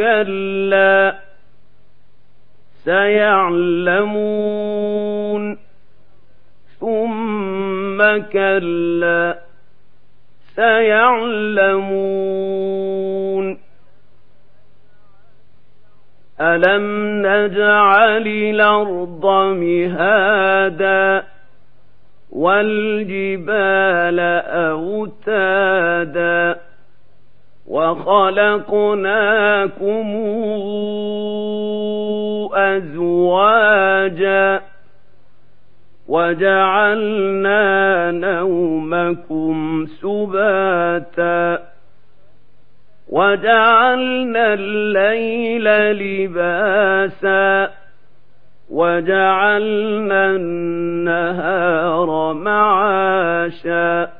كلا سيعلمون ثم كلا سيعلمون ألم نجعل الأرض مهادا والجبال أوتادا وخلقناكم أزواجا وجعلنا نومكم سباتا وجعلنا الليل لباسا وجعلنا النهار معاشا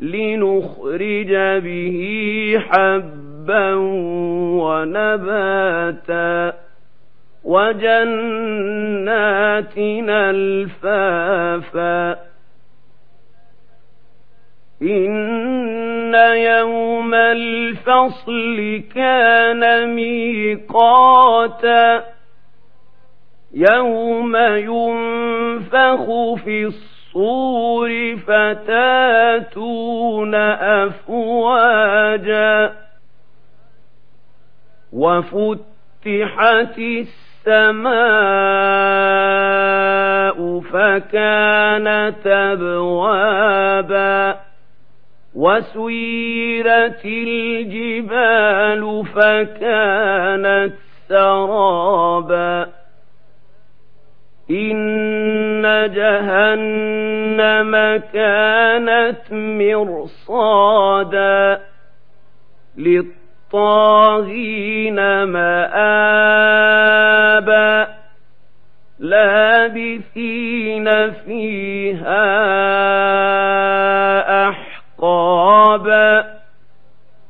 لنخرج به حبا ونباتا. وجنات الفافا. إن يوم الفصل كان ميقاتا. يوم ينفخ في الصور فتاتون أفواجا وفتحت السماء فكانت أبوابا وسيرت الجبال فكانت سرابا إن جهنم كانت مرصادا للطاغين مآبا لابثين فيها أحقابا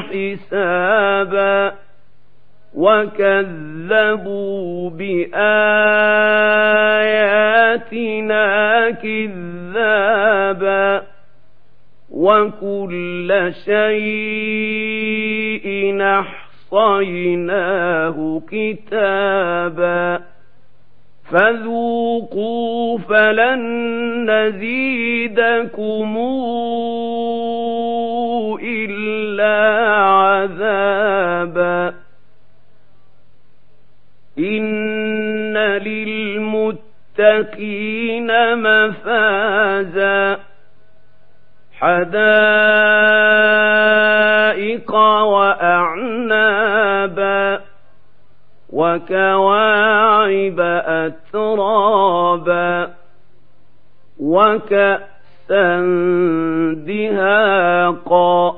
حسابا وكذبوا بآياتنا كذابا وكل شيء أحصيناه كتابا فذوقوا فلن نزيدكم إلا عذابا. إن للمتقين مفازا. حدائق وأعنابا. وكواعب أترابا. وكأسا دهاقا.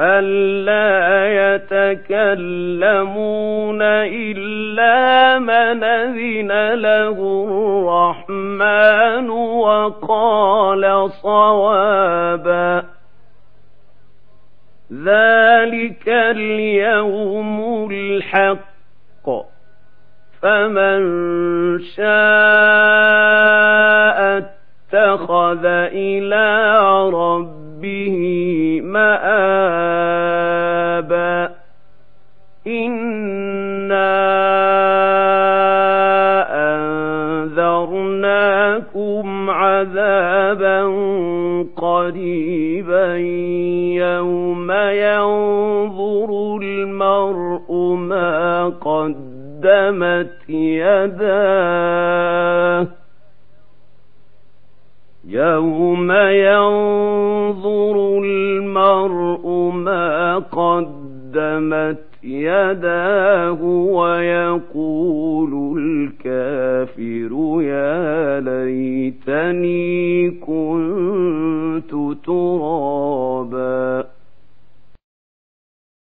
فلا يتكلمون إلا من أذن له الرحمن وقال صوابا ذلك اليوم الحق فمن شاء اتخذ إلى ربه مآبا. إنا أنذرناكم عذابا قريبا. يوم ينظر المرء ما قدمت يداه. يوم ينظر المرء ما قدمت يداه ويقول